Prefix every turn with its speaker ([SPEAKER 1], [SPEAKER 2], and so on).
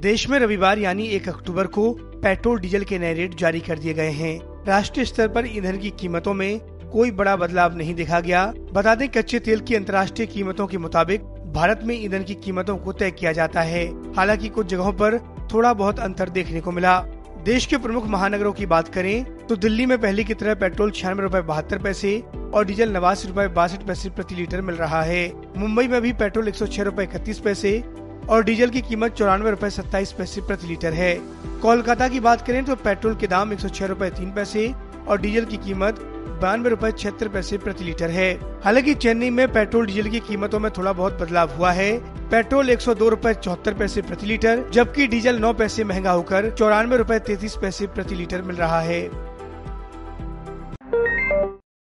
[SPEAKER 1] देश में रविवार यानी एक अक्टूबर को पेट्रोल, डीजल के नए रेट जारी कर दिए गए हैं। राष्ट्रीय स्तर पर ईंधन की कीमतों में कोई बड़ा बदलाव नहीं देखा गया। बता दें, कच्चे तेल की अंतर्राष्ट्रीय कीमतों के मुताबिक भारत में ईंधन की कीमतों को तय किया जाता है। हालाँकि कुछ जगहों पर थोड़ा बहुत अंतर देखने को मिला। देश के प्रमुख महानगरों की बात करें तो दिल्ली में पहले की तरह पेट्रोल छियानवे रूपए बहत्तर पैसे और डीजल नवासी रूपए बासठ पैसे प्रति लीटर मिल रहा है। मुंबई में भी पेट्रोल एक सौ छह रूपए इकतीस पैसे और डीजल की कीमत चौरानवे रूपए सत्ताईस पैसे प्रति लीटर है। कोलकाता की बात करें तो पेट्रोल के दाम एक सौ छह रूपए तीन पैसे और डीजल की कीमत बानवे रूपए छिहत्तर पैसे प्रति लीटर है। हालाँकि चेन्नई में पेट्रोल डीजल की कीमतों में थोड़ा बहुत बदलाव हुआ है। पेट्रोल एक सौ दो रूपए चौहत्तर पैसे प्रति लीटर, जबकि डीजल नौ पैसे महँगा होकर चौरानवे रूपए तैतीस पैसे प्रति लीटर मिल रहा है।